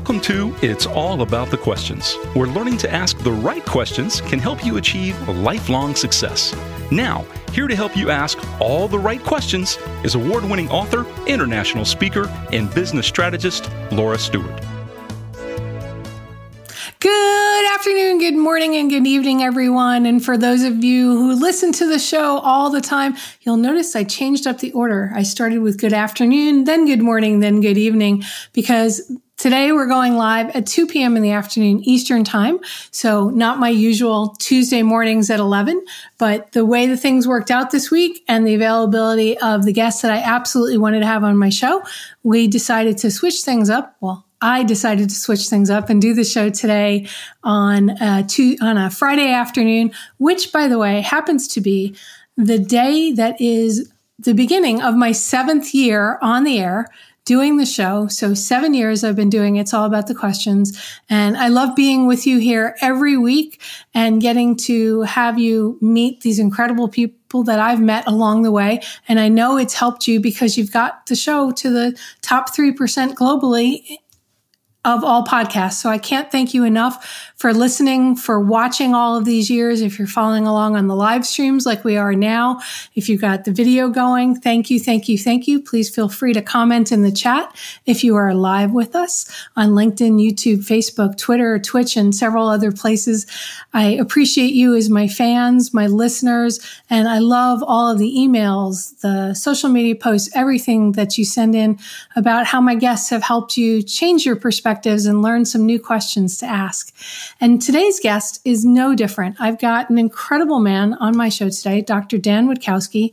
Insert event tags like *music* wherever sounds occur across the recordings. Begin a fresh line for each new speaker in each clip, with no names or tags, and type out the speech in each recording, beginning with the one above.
Welcome to It's All About the Questions, where learning to ask the right questions can help you achieve lifelong success. Now, here to help you ask all the right questions is award winning author, international speaker, and business strategist Laura Stewart.
Good afternoon, good morning, and good evening, everyone. And for those of you who listen to the show all the time, you'll notice I changed up the order. I started with good afternoon, then good morning, then good evening, because Today we're going live at 2 p.m. in the afternoon Eastern time. So not my usual Tuesday mornings at 11, but the way the things worked out this week and the availability of the guests that I absolutely wanted to have on my show, we decided to switch things up. Well, I decided to switch things up and do the show today on a two, on a Friday afternoon, which by the way happens to be the day that is the beginning of my seventh year on the air doing the show. So seven years I've been doing It's All About the Questions. And I love being with you here every week and getting to have you meet these incredible people that I've met along the way. And I know it's helped you because you've got the show to the top 3% globally of all podcasts. So I can't thank you enough for listening, for watching all of these years. If you're following along on the live streams like we are now, if you've got the video going, thank you, thank you, thank you. Please feel free to comment in the chat if you are live with us on LinkedIn, YouTube, Facebook, Twitter, Twitch, and several other places. I appreciate you as my fans, my listeners, and I love all of the emails, the social media posts, everything that you send in about how my guests have helped you change your perspective perspectives and learn some new questions to ask. And today's guest is no different. I've got an incredible man on my show today, Dr. Dan Witkowski,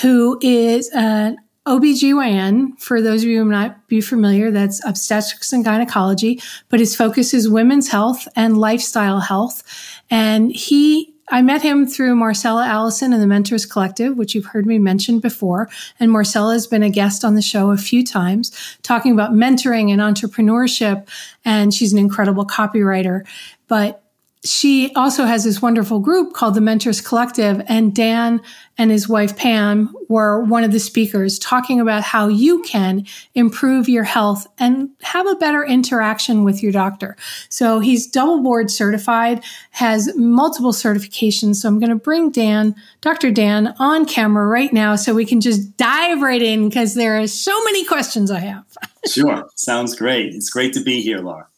who is an OBGYN, for those of you who may not be familiar, that's obstetrics and gynecology, but his focus is women's health and lifestyle health. And he I met him through Marcella Allison and the Mentors Collective, which you've heard me mention before. And Marcella has been a guest on the show a few times talking about mentoring and entrepreneurship. And she's an incredible copywriter. But she also has this wonderful group called the Mentors Collective, and Dan and his wife Pam were one of the speakers talking about how you can improve your health and have a better interaction with your doctor. So he's double board certified, has multiple certifications. So I'm going to bring Dan, Dr. Dan, on camera right now so we can just dive right in because there are so many questions I have.
sure. Sounds great. It's great to be here, Laura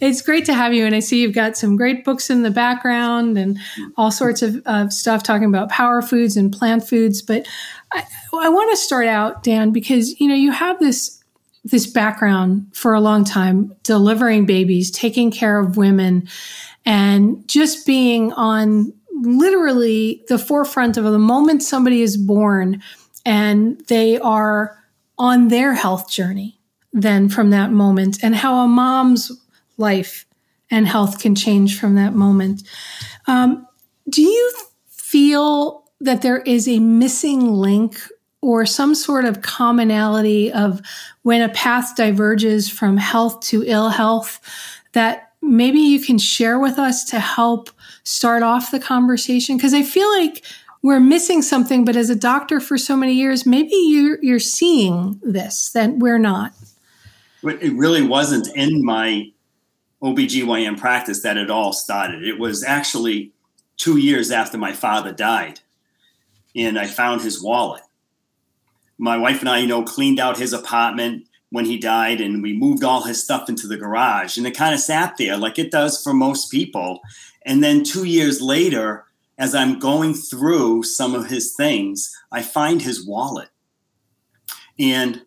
it's great to have you. And I see you've got some great books in the background and all sorts of, of stuff talking about power foods and plant foods. But I, I want to start out, Dan, because you know you have this this background for a long time, delivering babies, taking care of women, and just being on literally the forefront of the moment somebody is born and they are on their health journey then from that moment and how a mom's life and health can change from that moment. Um, do you feel that there is a missing link or some sort of commonality of when a path diverges from health to ill health that maybe you can share with us to help start off the conversation? Because I feel like we're missing something, but as a doctor for so many years, maybe you're, you're seeing this that we're not.
But It really wasn't in my OBGYN practice that it all started. It was actually two years after my father died, and I found his wallet. My wife and I, you know, cleaned out his apartment when he died, and we moved all his stuff into the garage, and it kind of sat there like it does for most people. And then two years later, as I'm going through some of his things, I find his wallet. And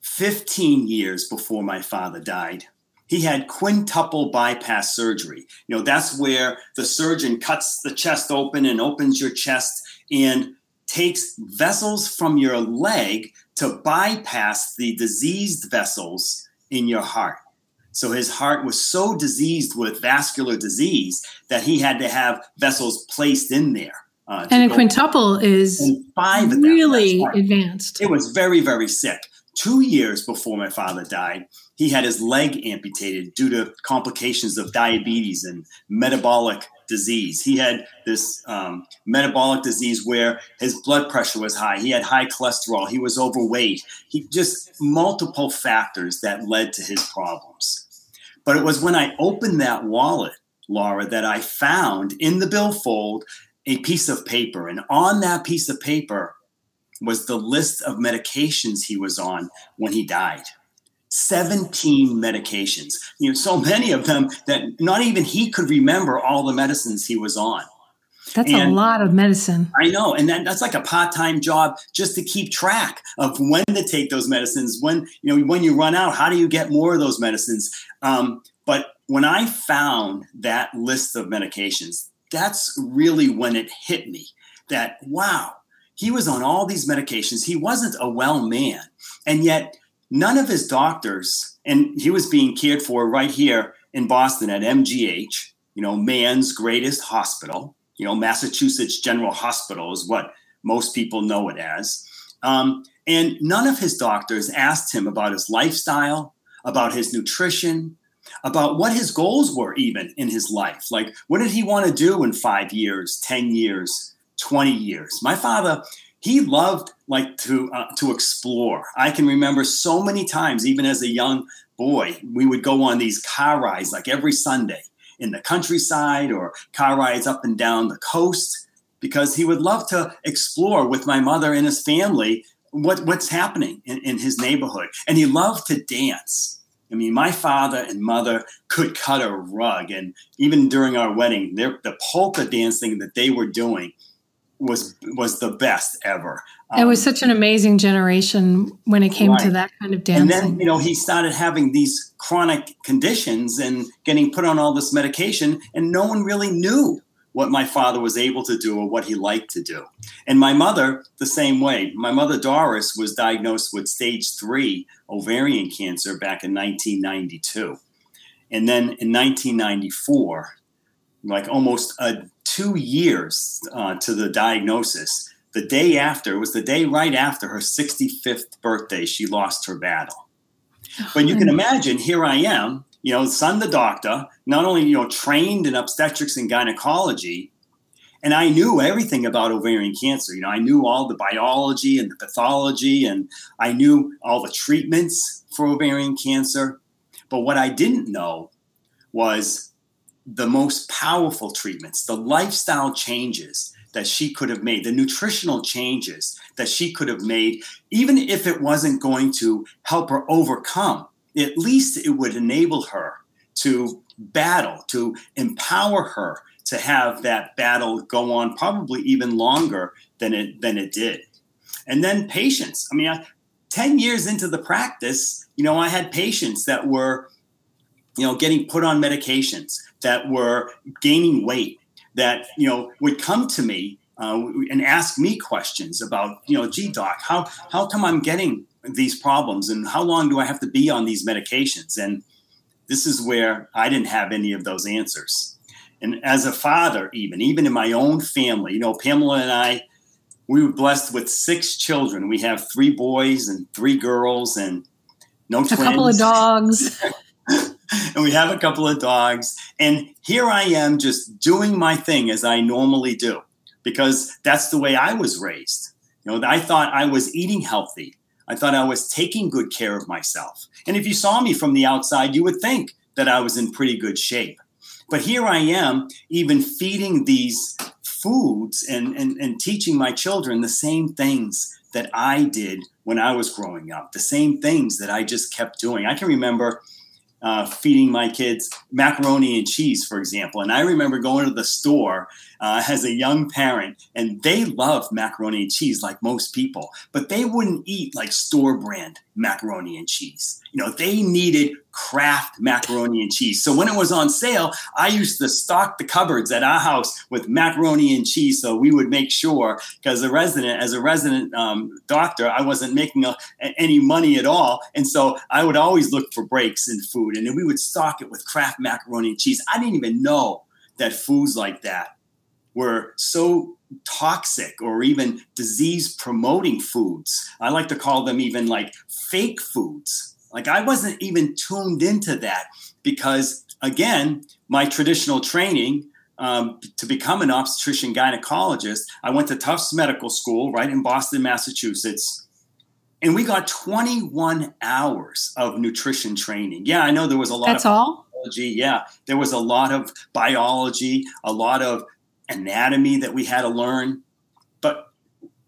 15 years before my father died, he had quintuple bypass surgery. You know, that's where the surgeon cuts the chest open and opens your chest and takes vessels from your leg to bypass the diseased vessels in your heart. So his heart was so diseased with vascular disease that he had to have vessels placed in there.
Uh, and a quintuple is five really advanced.
It was very, very sick. Two years before my father died, he had his leg amputated due to complications of diabetes and metabolic disease. He had this um, metabolic disease where his blood pressure was high. He had high cholesterol. He was overweight. He just multiple factors that led to his problems. But it was when I opened that wallet, Laura, that I found in the billfold a piece of paper. And on that piece of paper was the list of medications he was on when he died. 17 medications. You know, so many of them that not even he could remember all the medicines he was on.
That's and a lot of medicine.
I know. And that, that's like a part-time job just to keep track of when to take those medicines, when, you know, when you run out, how do you get more of those medicines? Um, but when I found that list of medications, that's really when it hit me that, wow, he was on all these medications. He wasn't a well man. And yet none of his doctors, and he was being cared for right here in Boston at MGH, you know, man's greatest hospital you know, Massachusetts General Hospital is what most people know it as. Um, and none of his doctors asked him about his lifestyle, about his nutrition, about what his goals were, even in his life. Like, what did he want to do in five years, 10 years, 20 years? My father, he loved like to uh, to explore. I can remember so many times, even as a young boy, we would go on these car rides like every Sunday in the countryside or car rides up and down the coast because he would love to explore with my mother and his family what, what's happening in, in his neighborhood. And he loved to dance. I mean, my father and mother could cut a rug. And even during our wedding, the polka dancing that they were doing was was the best ever.
Um, it was such an amazing generation when it came right. to that kind of dancing.
And then, you know, he started having these chronic conditions and getting put on all this medication, and no one really knew what my father was able to do or what he liked to do. And my mother, the same way. My mother, Doris, was diagnosed with stage three ovarian cancer back in 1992. And then in 1994, like almost a two years uh, to the diagnosis. The day after, it was the day right after her 65th birthday, she lost her battle. But you can imagine, here I am, you know, son the doctor, not only, you know, trained in obstetrics and gynecology, and I knew everything about ovarian cancer. You know, I knew all the biology and the pathology, and I knew all the treatments for ovarian cancer. But what I didn't know was the most powerful treatments, the lifestyle changes that she could have made, the nutritional changes that she could have made, even if it wasn't going to help her overcome, at least it would enable her to battle, to empower her to have that battle go on probably even longer than it than it did. And then patients. I mean, I, 10 years into the practice, you know, I had patients that were you know, getting put on medications, that were gaining weight, that you know would come to me uh, and ask me questions about, you know, gee, doc, how how come I'm getting these problems, and how long do I have to be on these medications? And this is where I didn't have any of those answers. And as a father, even even in my own family, you know, Pamela and I, we were blessed with six children. We have three boys and three girls, and no twins.
A couple of dogs. *laughs* *laughs*
and we have a couple of dogs. And here I am just doing my thing as I normally do because that's the way I was raised. You know, I thought I was eating healthy. I thought I was taking good care of myself. And if you saw me from the outside, you would think that I was in pretty good shape. But here I am, even feeding these foods and, and, and teaching my children the same things that I did when I was growing up, the same things that I just kept doing. I can remember uh, feeding my kids macaroni and cheese, for example. And I remember going to the store uh, as a young parent, and they love macaroni and cheese like most people, but they wouldn't eat like store brand macaroni and cheese. You know, they needed Kraft macaroni and cheese. So when it was on sale, I used to stock the cupboards at our house with macaroni and cheese. So we would make sure, because a resident, as a resident um, doctor, I wasn't making a, any money at all, and so I would always look for breaks in food, and then we would stock it with Kraft macaroni and cheese. I didn't even know that foods like that were so toxic or even disease promoting foods. I like to call them even like fake foods. Like I wasn't even tuned into that because, again, my traditional training um, to become an obstetrician gynecologist, I went to Tufts Medical School right in Boston, Massachusetts. And we got 21 hours of nutrition training. Yeah, I know there was a lot
That's
of
all?
Yeah, there was a lot of biology, a lot of anatomy that we had to learn. But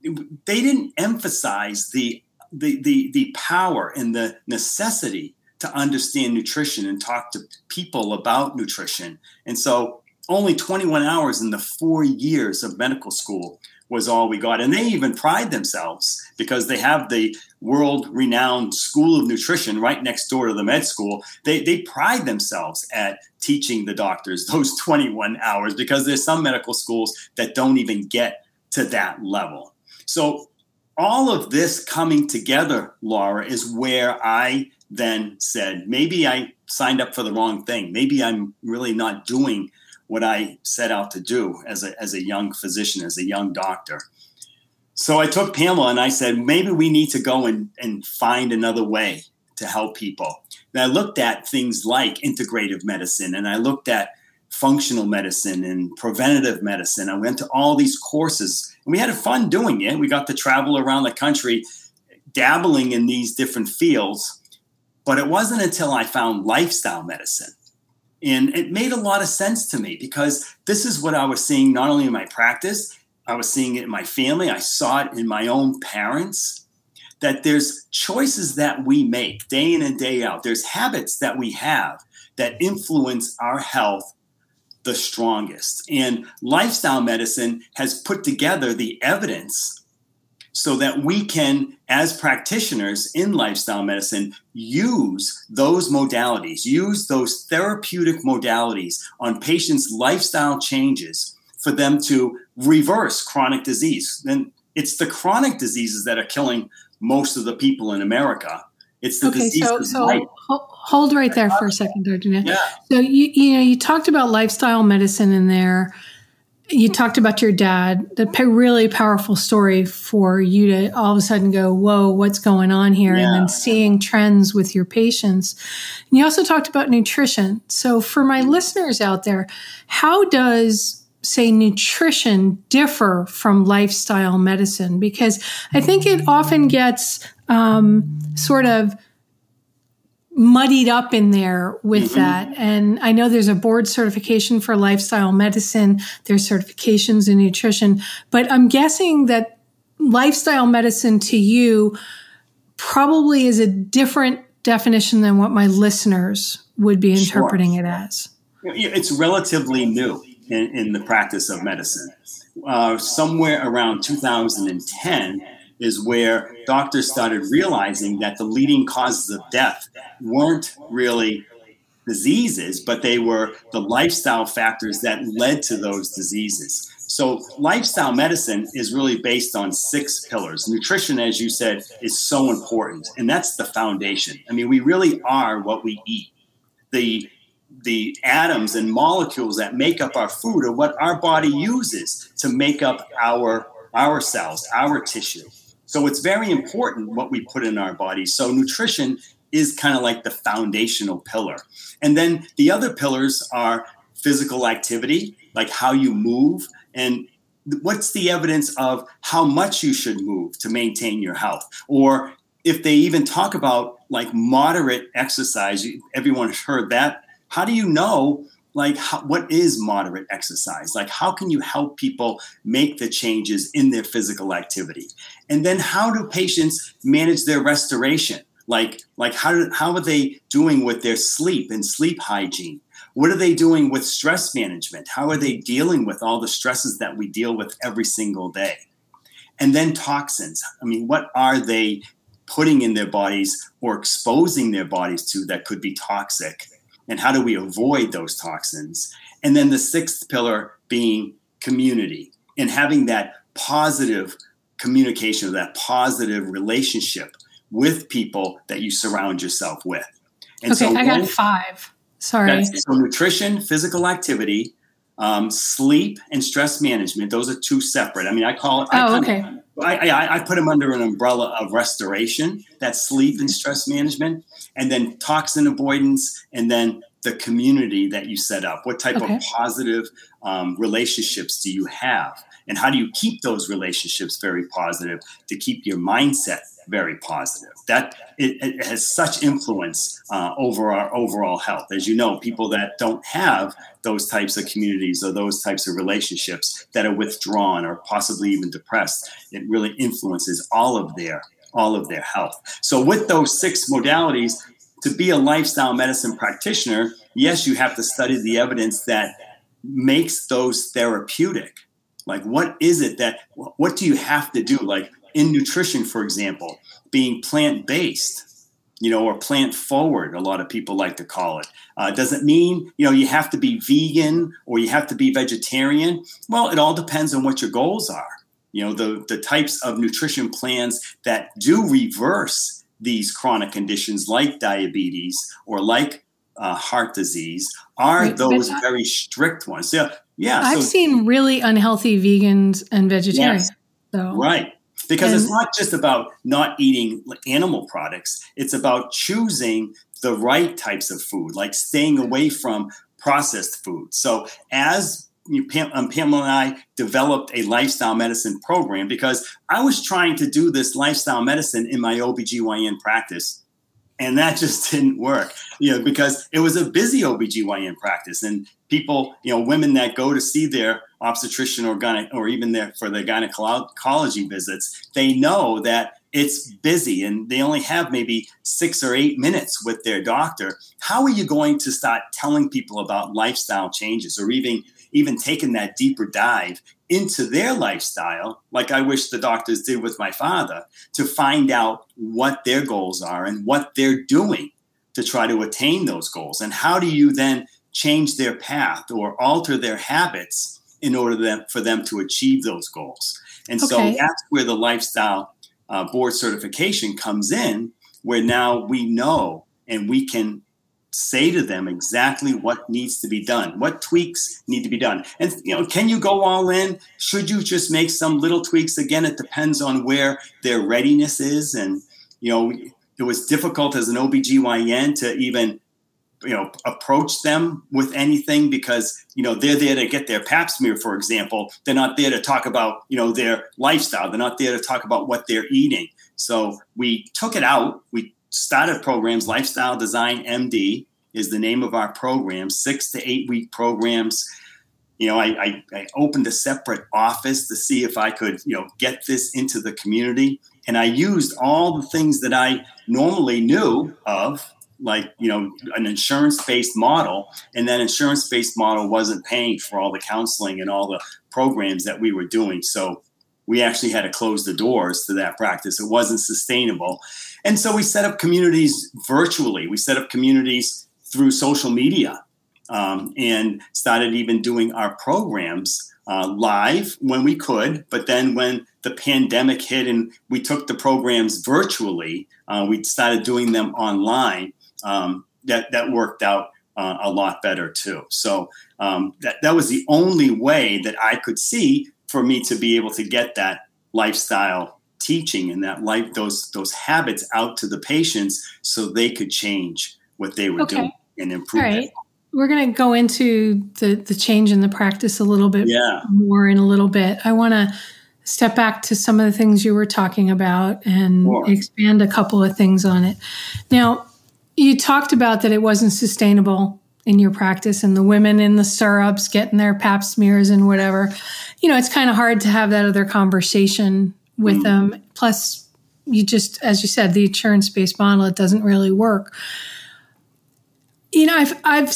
they didn't emphasize the the the, the power and the necessity to understand nutrition and talk to people about nutrition. And so only 21 hours in the four years of medical school was all we got. And they even pride themselves because they have the world renowned School of Nutrition right next door to the med school. They, they pride themselves at teaching the doctors *laughs* those 21 hours because there's some medical schools that don't even get to that level. So, all of this coming together, Laura, is where I then said, maybe I signed up for the wrong thing. Maybe I'm really not doing what I set out to do as a, as a young physician, as a young doctor. So I took Pamela and I said, maybe we need to go and, and find another way to help people. And I looked at things like integrative medicine and I looked at functional medicine and preventative medicine. I went to all these courses and we had fun doing it. We got to travel around the country dabbling in these different fields. But it wasn't until I found lifestyle medicine and it made a lot of sense to me because this is what I was seeing not only in my practice, I was seeing it in my family, I saw it in my own parents. That there's choices that we make day in and day out. There's habits that we have that influence our health the strongest. And lifestyle medicine has put together the evidence so that we can, as practitioners in lifestyle medicine, use those modalities, use those therapeutic modalities on patients' lifestyle changes for them to reverse chronic disease. And it's the chronic diseases that are killing most of the people in America. It's the
okay, so, so hold right there for a second, Dr.
Yeah.
So you you know you talked about lifestyle medicine in there you talked about your dad, the really powerful story for you to all of a sudden go, whoa, what's going on here? Yeah. And then seeing trends with your patients. And you also talked about nutrition. So for my listeners out there, how does say nutrition differ from lifestyle medicine? Because I think it often gets um, sort of muddied up in there with mm-hmm. that. And I know there's a board certification for lifestyle medicine, there's certifications in nutrition, but I'm guessing that lifestyle medicine to you probably is a different definition than what my listeners would be interpreting sure. it as.
It's relatively new in, in the practice of medicine. Uh, somewhere around 2010, is where doctors started realizing that the leading causes of death weren't really diseases, but they were the lifestyle factors that led to those diseases. So, lifestyle medicine is really based on six pillars. Nutrition, as you said, is so important, and that's the foundation. I mean, we really are what we eat. The the atoms and molecules that make up our food are what our body uses to make up our our cells, our tissue. So it's very important what we put in our bodies. So nutrition is kind of like the foundational pillar. And then the other pillars are physical activity, like how you move, and what's the evidence of how much you should move to maintain your health. Or if they even talk about like moderate exercise, everyone has heard that. How do you know like how, what is moderate exercise? Like how can you help people make the changes in their physical activity? And then how do patients manage their restoration? Like like how, how are they doing with their sleep and sleep hygiene? What are they doing with stress management? How are they dealing with all the stresses that we deal with every single day? And then toxins. I mean what are they putting in their bodies or exposing their bodies to that could be toxic and how do we avoid those toxins? And then the sixth pillar being community and having that positive communication, that positive relationship with people that you surround yourself with.
And okay, so I got five. Sorry.
So nutrition, physical activity, um, sleep, and stress management. Those are two separate. I mean, I call it.
Oh, I okay.
Of, I, I, I, put them under an umbrella of restoration, that sleep and stress management, and then toxin avoidance, and then the community that you set up? What type okay. of positive um, relationships do you have? And how do you keep those relationships very positive to keep your mindset very positive? That it, it has such influence uh, over our overall health. As you know, people that don't have those types of communities or those types of relationships that are withdrawn or possibly even depressed, it really influences all of their all of their health. So with those six modalities, to be a lifestyle medicine practitioner, yes, you have to study the evidence that makes those therapeutic. Like, what is it that, what do you have to do? Like, in nutrition, for example, being plant based, you know, or plant forward, a lot of people like to call it. Uh, does it mean, you know, you have to be vegan or you have to be vegetarian? Well, it all depends on what your goals are. You know, the, the types of nutrition plans that do reverse these chronic conditions like diabetes or like uh, heart disease are right, those very strict ones. Yeah, yeah.
I've so, seen really unhealthy vegans and vegetarians. Yes,
so. Right. Because and, it's not just about not eating animal products, it's about choosing the right types of food, like staying away from processed food. So, as you, Pam, um, Pamela and I developed a lifestyle medicine program because I was trying to do this lifestyle medicine in my OBGYN practice and that *laughs* just didn't work you know because it was a busy obgyn practice and people you know women that go to see their obstetrician or gyne- or even there for their gynecology visits they know that it's busy and they only have maybe six or eight minutes with their doctor. How are you going to start telling people about lifestyle changes or even even taking that deeper dive into their lifestyle, like I wish the doctors did with my father, to find out what their goals are and what they're doing to try to attain those goals. And how do you then change their path or alter their habits in order for them to achieve those goals? And okay. so that's where the lifestyle uh, board certification comes in, where now we know and we can say to them exactly what needs to be done what tweaks need to be done. And you know can you go all in? Should you just make some little tweaks? Again it depends on where their readiness is. And you know it was difficult as an obgyn to even you know approach them with anything because you know they're there to get their pap smear for example. They're not there to talk about you know their lifestyle. They're not there to talk about what they're eating. So we took it out. We started programs. Lifestyle Design MD is the name of our program, six to eight week programs. You know, I, I, I, opened a separate office to see if I could, you know, get this into the community. And I used all the things that I normally knew of, like, you know, an insurance based model. And that insurance based model wasn't paying for all the counseling and all the programs that we were doing. So we actually had to close the doors to that practice. It wasn't sustainable. And so we set up communities virtually. We set up communities through social media um, and started even doing our programs uh, live when we could. But then when the pandemic hit and we took the programs virtually, uh, we started doing them online. Um, that, that worked out uh, a lot better too. So um, that, that was the only way that I could see for me to be able to get that lifestyle teaching and that life those those habits out to the patients so they could change what they were okay. doing and improve
All right. We're going to go into the the change in the practice a little bit yeah. more in a little bit. I want to step back to some of the things you were talking about and sure. expand a couple of things on it. Now, you talked about that it wasn't sustainable in your practice and the women in the stirrups getting their pap smears and whatever. You know, it's kind of hard to have that other conversation with mm. them. Plus, you just, as you said, the insurance based model, it doesn't really work. You know, I've, I've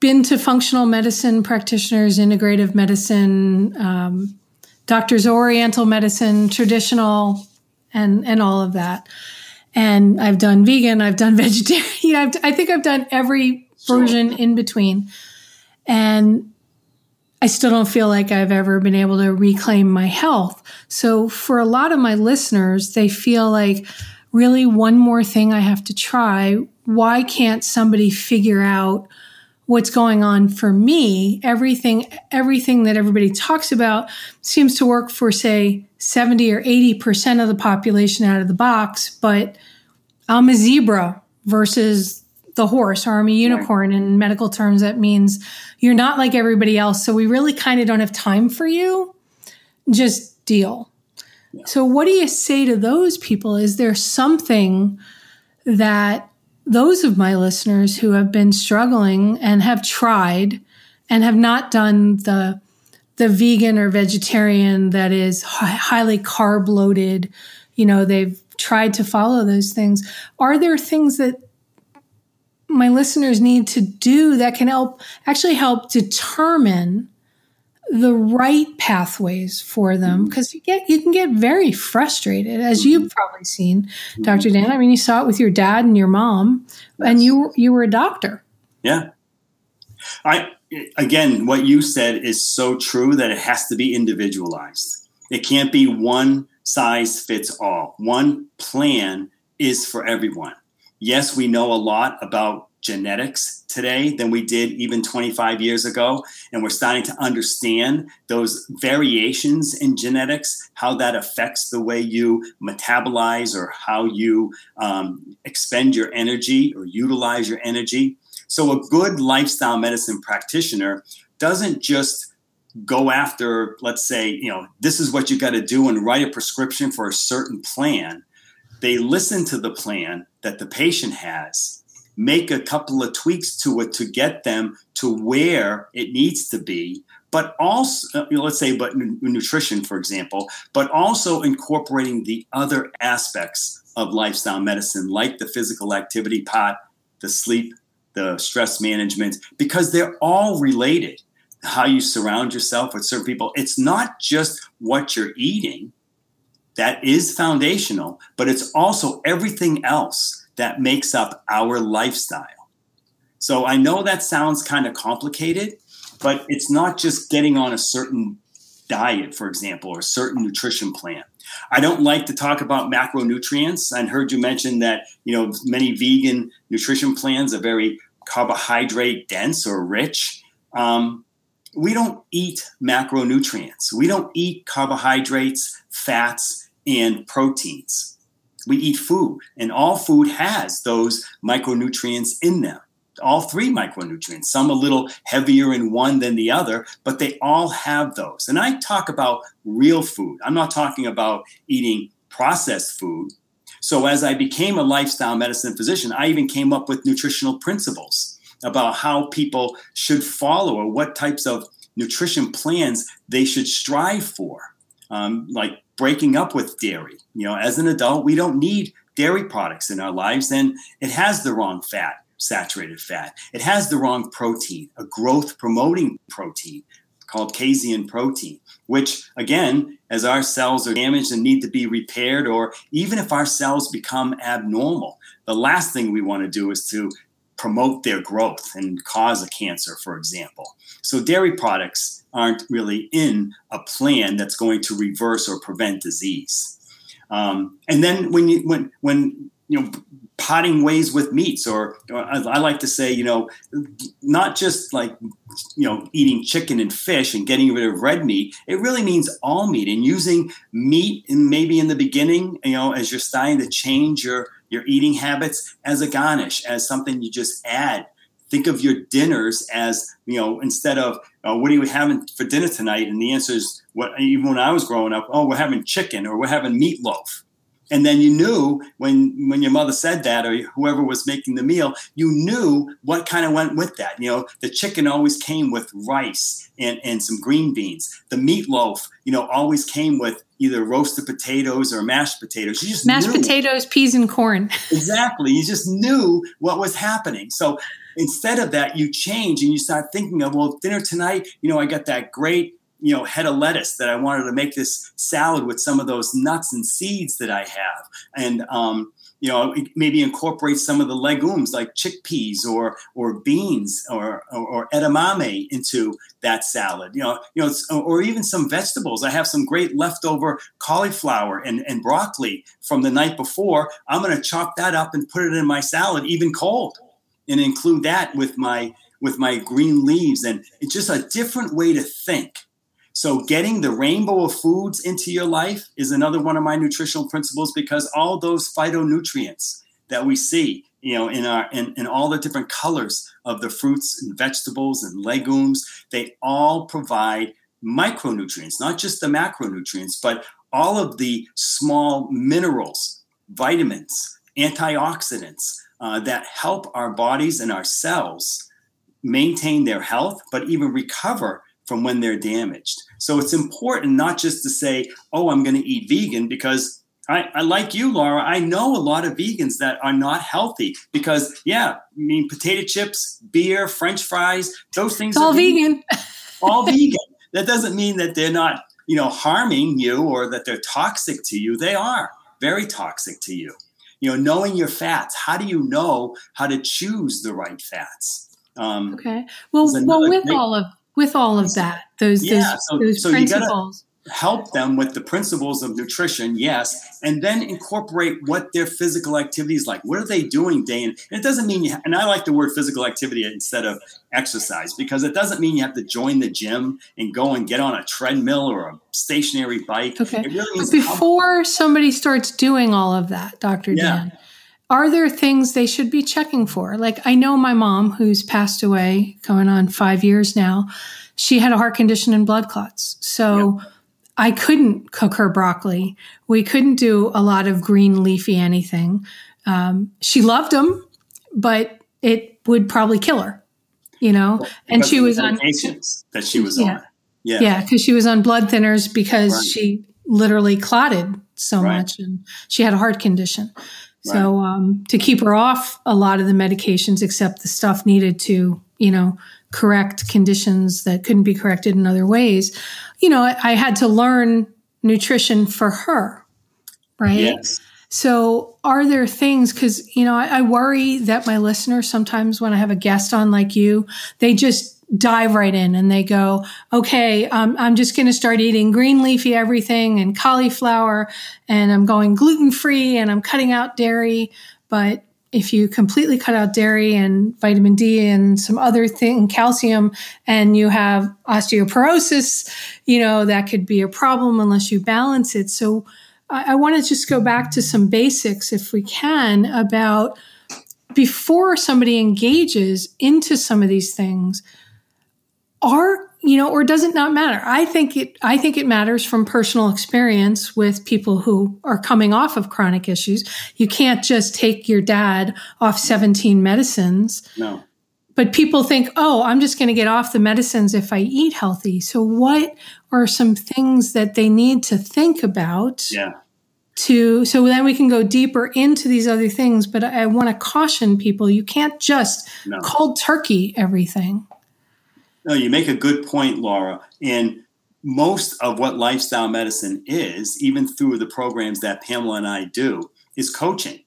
been to functional medicine practitioners, integrative medicine, um, doctors, oriental medicine, traditional, and, and all of that. And I've done vegan, I've done *laughs* vegetarian, I've, I think I've done every version in between. And I still don't feel like I've ever been able to reclaim my health. So for a lot of my listeners, they feel like, really, one more thing I have to try. Why can't somebody figure out what's going on for me? Everything, everything that everybody talks about seems to work for, say, 70 or 80% of the population out of the box, but I'm a zebra versus the horse, or I'm a unicorn. Right. In medical terms, that means you're not like everybody else. So we really kind of don't have time for you. Just deal. Yeah. So, what do you say to those people? Is there something that those of my listeners who have been struggling and have tried and have not done the the vegan or vegetarian that is highly carb loaded, you know, they've tried to follow those things. Are there things that my listeners need to do that can help actually help determine the right pathways for them. Because mm-hmm. you get you can get very frustrated as you've mm-hmm. probably seen mm-hmm. dr dan. I mean you saw it with your dad and your mom and you you were a doctor.
Yeah. I again what you said is so true that it has to be individualized. It can't be one size fits all. One plan is for everyone yes we know a lot about genetics today than we did even 25 years ago. And we're starting to understand those variations in genetics, how that affects the way you metabolize or how you um, expend your energy or utilize your energy. So, a good lifestyle medicine practitioner doesn't just go after, let's say, you know, this is what you got to do and write a prescription for a certain plan. They listen to the plan that the patient has make a couple of tweaks to it to get them to where it needs to be but also uh, let's say but nutrition for example but also incorporating the other aspects of lifestyle medicine like the physical activity part the sleep the stress management because they're all related. How you surround yourself with certain people it's not just what you're eating that is foundational but it's also everything else that makes up our lifestyle. So I know that sounds kind of complicated, but it's not just getting on a certain diet, for example, or a certain nutrition plan. I don't like to talk about macronutrients. I heard you mention that you know many vegan nutrition plans are very carbohydrate dense or rich. Um, we don't eat macronutrients. We don't eat carbohydrates, fats, and proteins we eat food, and all food has those micronutrients in them. All three micronutrients, some a little heavier in one than the other, but they all have those. And I talk about real food. I'm not talking about eating processed food. So, as I became a lifestyle medicine physician, I even came up with nutritional principles about how people should follow or what types of nutrition plans they should strive for. Um, like breaking up with dairy. You know, as an adult, we don't need dairy products in our lives, and it has the wrong fat, saturated fat. It has the wrong protein, a growth promoting protein called casein protein, which again, as our cells are damaged and need to be repaired, or even if our cells become abnormal, the last thing we want to do is to promote their growth and cause a cancer, for example. So, dairy products aren't really in a plan that's going to reverse or prevent disease. Um, and then when you when when you know potting ways with meats or, or I, I, like to say you know not just like you know eating chicken and fish and getting rid of red meat it really means all meat and using meat and maybe in the beginning you know as you're starting to change your your eating habits as a garnish as something you just add. Think of your dinners as you know instead of uh, what are you having for dinner tonight? And the answer is what even when i was growing up oh we're having chicken or we're having meatloaf and then you knew when when your mother said that or whoever was making the meal you knew what kind of went with that. You know the chicken always came with rice and, and some green beans. The meatloaf you know always came with either roasted potatoes or mashed potatoes. You just
mashed knew. potatoes peas and corn. *laughs*
Exactly. You just knew what was happening. So Instead of that, you change and you start thinking of, well, dinner tonight, you know, I got that great you know head of lettuce that I wanted to make this salad with some of those nuts and seeds that I have, and um, you know maybe incorporate some of the legumes like chickpeas or or beans or, or, or edamame into that salad. You know you know or even some vegetables. I have some great leftover cauliflower and, and broccoli from the night before. I'm going to chop that up and put it in my salad, even cold and include that with my with my green leaves and it's just a different way to think so getting the rainbow of foods into your life is another one of my nutritional principles because all those phytonutrients that we see you know, in our in, in all the different colors of the fruits and vegetables and legumes, they all provide micronutrients, not just the macronutrients, but all of the small minerals, vitamins, antioxidants uh, that help our bodies and our cells maintain their health, but even recover from when they're damaged. So it's important not just to say, oh, I'm going to eat vegan because I, I, like you, Laura. I know a lot of vegans that are not healthy because, yeah, I mean, potato chips, beer, French fries, those things
it's all vegan. *laughs*
all vegan. That doesn't mean that they're not, you know, harming you or that they're toxic to you. They are very toxic to you. You know, knowing your fats. How do you know how to choose the right fats?
Um, okay. Well, well, with great, all of with all of that, those yeah, those, so, those so principles
help them with the principles of nutrition, yes, and then incorporate what their physical activity is like. What are they doing day in? And it doesn't mean you, and I like the word physical activity instead of exercise because it doesn't mean you have to join the gym and go and get on a treadmill or a stationary bike.
Okay. Really but before somebody starts doing all of that, Dr. Yeah. Dan, are there things they should be checking for? Like I know my mom, who's passed away, going on five years now, she had a heart condition and blood clots. So, yep I couldn't cook her broccoli. We couldn't do a lot of green leafy anything. Um, she loved them, but it would probably kill her, you know. Well, and she was on
that she was
yeah,
on.
Yeah, yeah, because she was on blood thinners because right. she literally clotted so right. much, and she had a heart condition. Right. So um, to keep her off a lot of the medications, except the stuff needed to, you know, correct conditions that couldn't be corrected in other ways, you know, I had to learn nutrition for her, right?
Yes.
So, are there things, because, you know, I, I, worry that my listeners sometimes when I have a guest on like you, they just dive right in and they go, okay, um, I'm just going to start eating green leafy everything and cauliflower and I'm going gluten free and I'm cutting out dairy. But if you completely cut out dairy and vitamin D and some other thing, calcium, and you have osteoporosis, you know, that could be a problem unless you balance it. So I, I want to just go back to some basics, if we can, about before somebody engages into some of these things, are you know, or does it not matter? I think it, I think it matters from personal experience with people who are coming off of chronic issues. You can't just take your dad off 17 medicines.
No.
But people think, oh, I'm just going to get off the medicines if I eat healthy. So, what are some things that they need to think about?
Yeah.
To so then we can go deeper into these other things. But I, I want to caution people: you can't just no. cold turkey everything.
No, you make a good point, Laura. And most of what lifestyle medicine is, even through the programs that Pamela and I do, is coaching.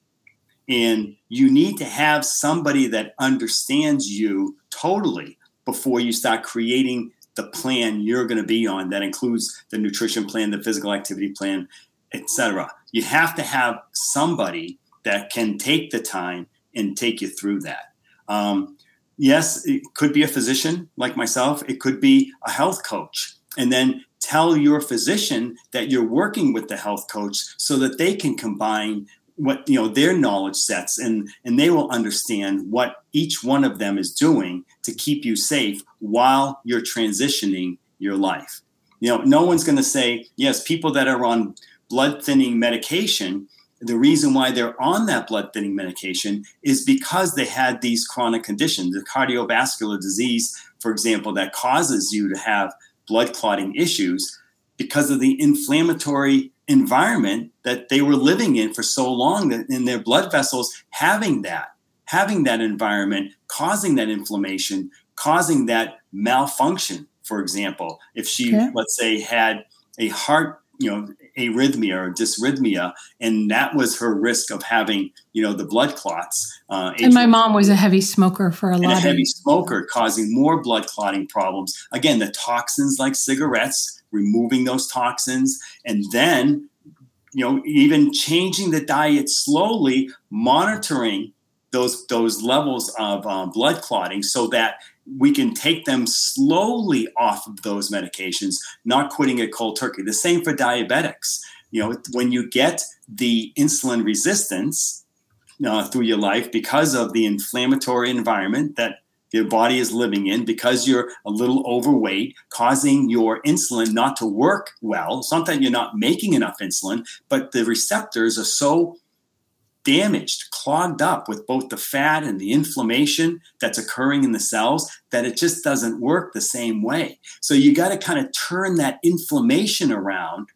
And you need to have somebody that understands you totally before you start creating the plan you're going to be on that includes the nutrition plan, the physical activity plan, etc. You have to have somebody that can take the time and take you through that. Um, yes, it could be a physician like myself, it could be a health coach. And then tell your physician that you're working with the health coach so that they can combine what you know their knowledge sets and and they will understand what each one of them is doing to keep you safe while you're transitioning your life you know no one's going to say yes people that are on blood thinning medication the reason why they're on that blood thinning medication is because they had these chronic conditions, the cardiovascular disease, for example, that causes you to have blood clotting issues because of the inflammatory environment that they were living in for so long that in their blood vessels having that having that environment causing that inflammation causing that malfunction for example if she okay. let's say had a heart you know arrhythmia or dysrhythmia, and that was her risk of having, you know, the blood clots.
Uh, and my mom was a heavy smoker for a lot.
A heavy smoker causing more blood clotting problems. Again, the toxins like cigarettes, removing those toxins, and then, you know, even changing the diet slowly, monitoring those those levels of um, blood clotting so that we can take them slowly off of those medications, not quitting it cold turkey. The same for diabetics. You know, when you get the insulin resistance, uh, through your life because of the inflammatory environment that your body is living in because you're a little overweight, causing your insulin not to work well. It's not that you're not making enough insulin, but the receptors are so damaged, clogged up with both the fat and the inflammation that's occurring in the cells that it just doesn't work the same way. So you got to kind of turn that inflammation around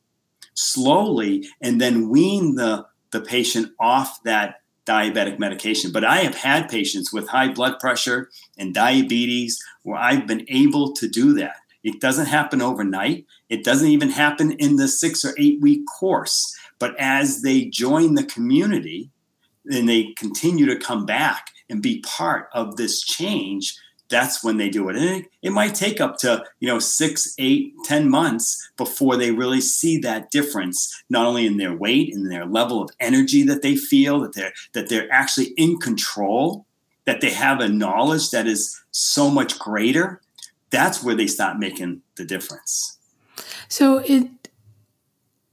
slowly and then wean the, the patient off that diabetic medication. But I have had patients with high blood pressure and diabetes where I've been able to do that. It doesn't happen overnight. It doesn't even happen in the six or eight week course. But as they join the community and they continue to come back and be part of this change, that's when they do it. And it, it, might take up to, you know, six, eight, ten months before they really see that difference, not only in their weight and their level of energy that they feel, that they're that they're actually in control, that they have a knowledge that is so much greater. That's where they start making the difference.
So it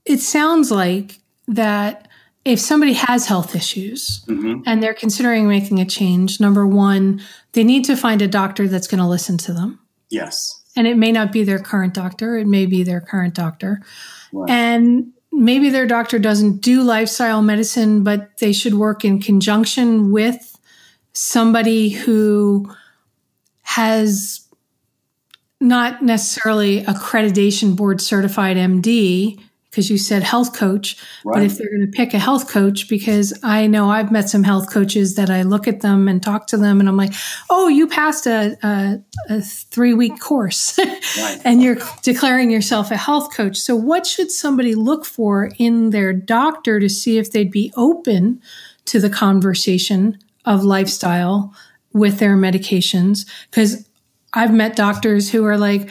it sounds like that if somebody has health issues mm-hmm. and they're considering making a change, number one, they need to find a doctor that's going to listen to them.
Yes.
And it may not be their current doctor, it may be their current doctor. Right. And maybe their doctor doesn't do lifestyle medicine, but they should work in conjunction with somebody who has not necessarily accreditation board certified MD, because you said health coach. Right. But if they're going to pick a health coach, because I know I've met some health coaches that I look at them and talk to them, and I'm like, oh, you passed a, a, a three week course right. *laughs* and you're declaring yourself a health coach. So, what should somebody look for in their doctor to see if they'd be open to the conversation of lifestyle with their medications? Because I've met doctors who are like,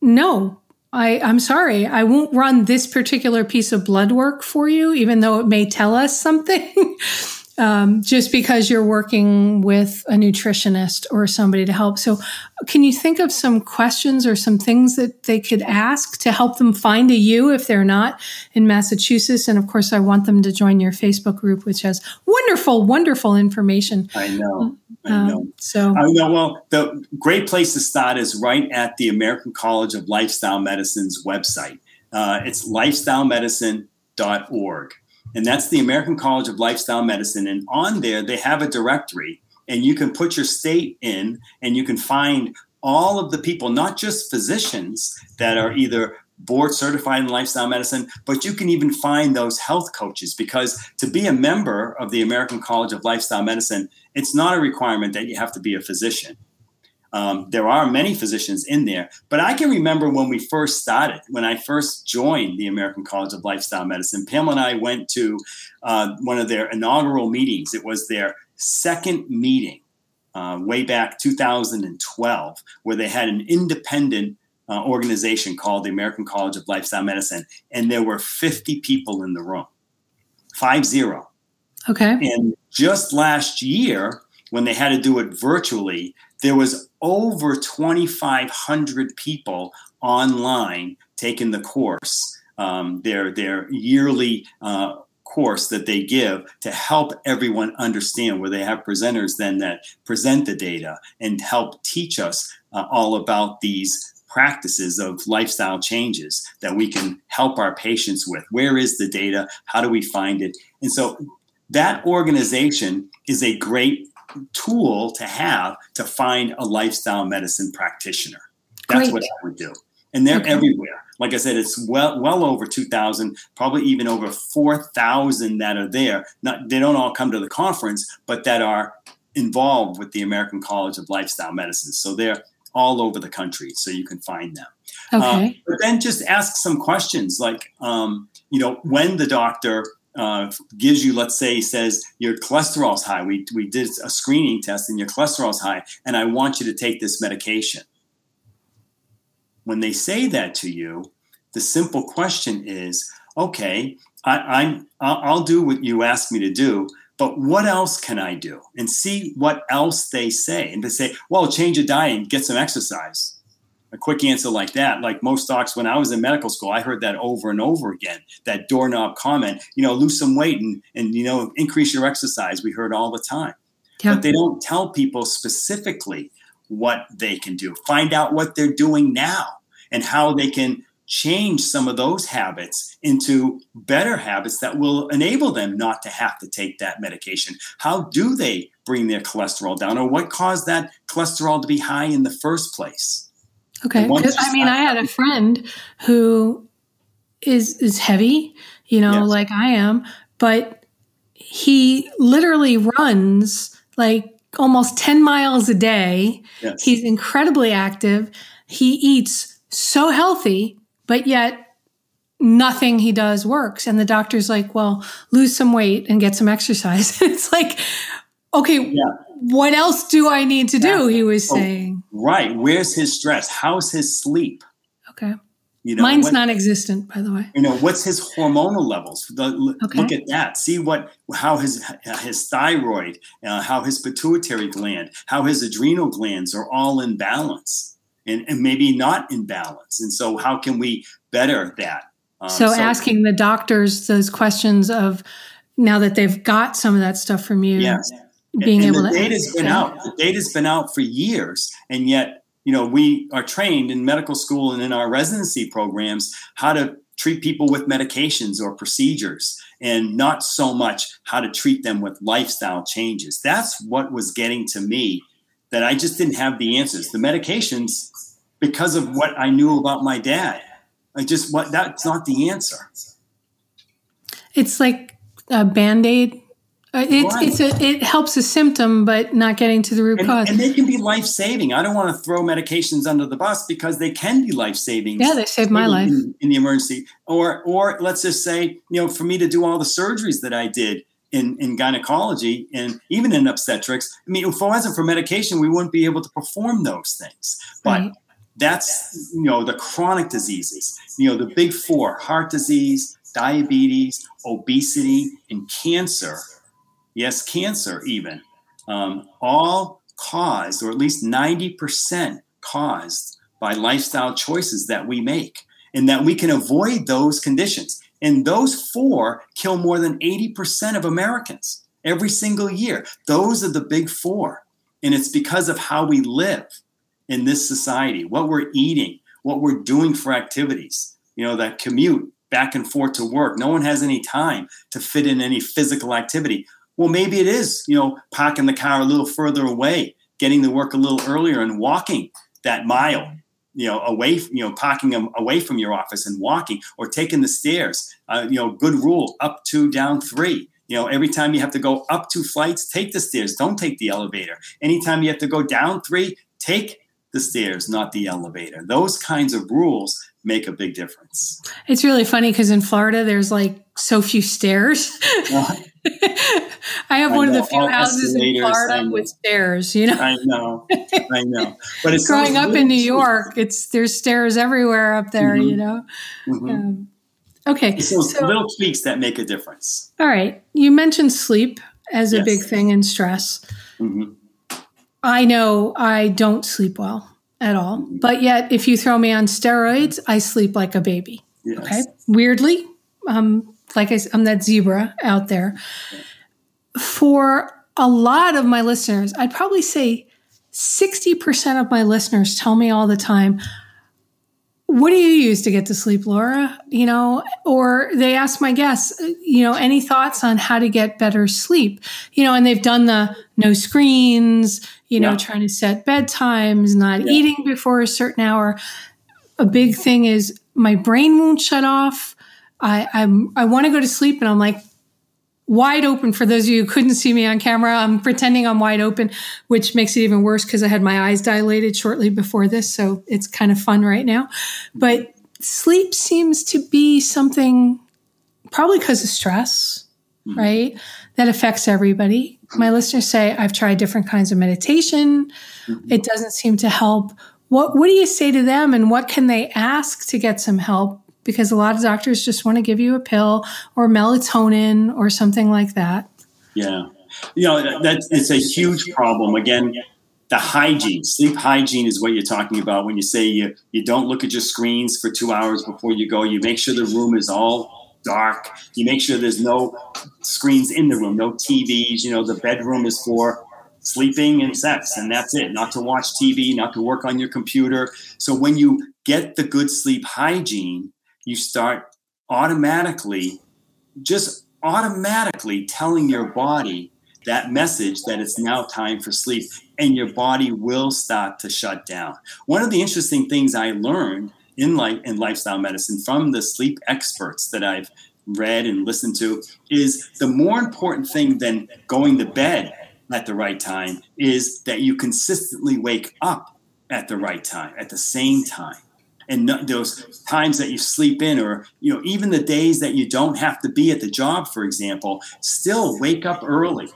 no, I, I'm sorry, I won't run this particular piece of blood work for you, even though it may tell us something. *laughs* um, just because you're working with a nutritionist or somebody to help. So, can you think of some questions or some things that they could ask to help them find a you if they're not in Massachusetts? And of course, I want them to join your Facebook group, which has wonderful, wonderful information.
I know. I um, know. Um, so I know. Well, the great place to start is right at the American College of Lifestyle Medicine's website. Uh, it's lifestylemedicine.org, and that's the American College of Lifestyle Medicine. And on there, they have a directory, and you can put your state in, and you can find all of the people, not just physicians that are either board certified in lifestyle medicine, but you can even find those health coaches because to be a member of the American College of Lifestyle Medicine, it's not a requirement that you have to be a physician. Um, there are many physicians in there, but I can remember when we first started, when I first joined the American College of Lifestyle Medicine, Pamela and I went to uh, one of their inaugural meetings. It was their second meeting uh, way back 2012, where they had an independent uh, organization called the American College of Lifestyle Medicine, and there were 50 people in the room, five zero.
Okay.
And just last year, when they had to do it virtually, there was over 2,500 people online taking the course, um, their their yearly uh, course that they give to help everyone understand. Where they have presenters then that present the data and help teach us uh, all about these practices of lifestyle changes that we can help our patients with. Where is the data? How do we find it? And so that organization is a great tool to have to find a lifestyle medicine practitioner. That's great. what I would do. And they're okay. everywhere. Like I said, it's well well over 2,000, probably even over 4,000 that are there. Not, they don't all come to the conference, but that are involved with the American College of Lifestyle Medicine. So they're all over the country, so you can find them.
Okay.
Um, but then just ask some questions like, um, you know, when the doctor uh, gives you, let's say, says your cholesterol's high. We, we did a screening test and your cholesterol's high, and I want you to take this medication. When they say that to you, the simple question is, okay, I, am I'll do what you ask me to do, but what else can I do? And see what else they say. And they say, well, change your diet and get some exercise. A quick answer like that, like most docs when I was in medical school, I heard that over and over again. That doorknob comment, you know, lose some weight and and you know increase your exercise. We heard all the time, yeah. but they don't tell people specifically what they can do. Find out what they're doing now and how they can change some of those habits into better habits that will enable them not to have to take that medication. How do they bring their cholesterol down, or what caused that cholesterol to be high in the first place?
Okay, I mean, I had a friend who is is heavy, you know, yes. like I am, but he literally runs like almost 10 miles a day. Yes. He's incredibly active. He eats so healthy, but yet nothing he does works. And the doctor's like, well, lose some weight and get some exercise. *laughs* it's like, okay, yeah. what else do I need to do? He was oh, saying.
Right. Where's his stress? How's his sleep?
Okay. You know, Mine's what, non-existent, by the way.
You know, what's his hormonal levels? The, okay. Look at that. See what how his his thyroid, uh, how his pituitary gland, how his adrenal glands are all in balance, and, and maybe not in balance. And so, how can we better that?
Um, so, so, asking the doctors those questions of now that they've got some of that stuff from you,
yes. Being and, and able the to. Data's been out. The data's been out for years, and yet you know, we are trained in medical school and in our residency programs how to treat people with medications or procedures and not so much how to treat them with lifestyle changes. That's what was getting to me that I just didn't have the answers. The medications, because of what I knew about my dad, I just what that's not the answer.
It's like a band aid uh, Uh, it's, right. it's a, it helps a symptom, but not getting to the root
and,
cause.
And they can be life saving. I don't want to throw medications under the bus because they can be life saving.
Yeah, they saved my life
in, in, the emergency. Or, or let's just say, you know, for me to do all the surgeries that I did in, in gynecology and even in obstetrics, I mean, if it wasn't for medication, we wouldn't be able to perform those things. But right. that's, you know, the chronic diseases, you know, the big four heart disease, diabetes, obesity, and cancer yes, cancer even, um, all caused, or at least 90% caused by lifestyle choices that we make, and that we can avoid those conditions. And those four kill more than 80% of Americans every single year. Those are the big four. And it's because of how we live in this society, what we're eating, what we're doing for activities, you know, that commute back and forth to work. No one has any time to fit in any physical activity. Well, maybe it is, you know, parking the car a little further away, getting to work a little earlier and walking that mile, you know, away, you know, parking them away from your office and walking or taking the stairs. Uh, you know, good rule up two, down three. You know, every time you have to go up two flights, take the stairs, don't take the elevator. Anytime you have to go down three, take the stairs, not the elevator. Those kinds of rules make a big difference.
It's really funny because in Florida, there's like so few stairs. *laughs* I have I one know, of the few houses in Florida with stairs. You know,
I know, I know. *laughs*
But it's growing up in New York. It's there's stairs everywhere up there. Mm-hmm. You know. Mm-hmm. Um, okay,
it's those so, little tweaks that make a difference.
All right, you mentioned sleep as a yes. big thing in stress. Mm-hmm. I know I don't sleep well at all, mm-hmm. but yet if you throw me on steroids, I sleep like a baby. Yes. Okay, weirdly, um, like I, I'm that zebra out there. For a lot of my listeners, I'd probably say 60% of my listeners tell me all the time, what do you use to get to sleep, Laura? You know, or they ask my guests, you know, any thoughts on how to get better sleep? You know, and they've done the no screens, you know, yeah. trying to set bedtimes, not yeah. eating before a certain hour. A big thing is my brain won't shut off. I I'm, I want to go to sleep and I'm like wide open for those of you who couldn't see me on camera. I'm pretending I'm wide open, which makes it even worse because I had my eyes dilated shortly before this. So it's kind of fun right now. But sleep seems to be something probably because of stress, mm-hmm. right? That affects everybody. My listeners say, I've tried different kinds of meditation. Mm-hmm. It doesn't seem to help. What, what do you say to them and what can they ask to get some help because a lot of doctors just want to give you a pill or melatonin or something like that.
Yeah. You know, that, it's a huge problem. Again, the hygiene, sleep hygiene is what you're talking about when you say you, you don't look at your screens for two hours before you go. You make sure the room is all dark. You make sure there's no screens in the room, no TVs. You know, the bedroom is for sleeping and sex, and that's it. Not to watch TV, not to work on your computer. So when you get the good sleep hygiene, you start automatically, just automatically telling your body that message that it's now time for sleep and your body will start to shut down. One of the interesting things I learned in life in lifestyle medicine from the sleep experts that I've read and listened to is the more important thing than going to bed at the right time is that you consistently wake up at the right time at the same time and those times that you sleep in or you know even the days that you don't have to be at the job for example still wake up early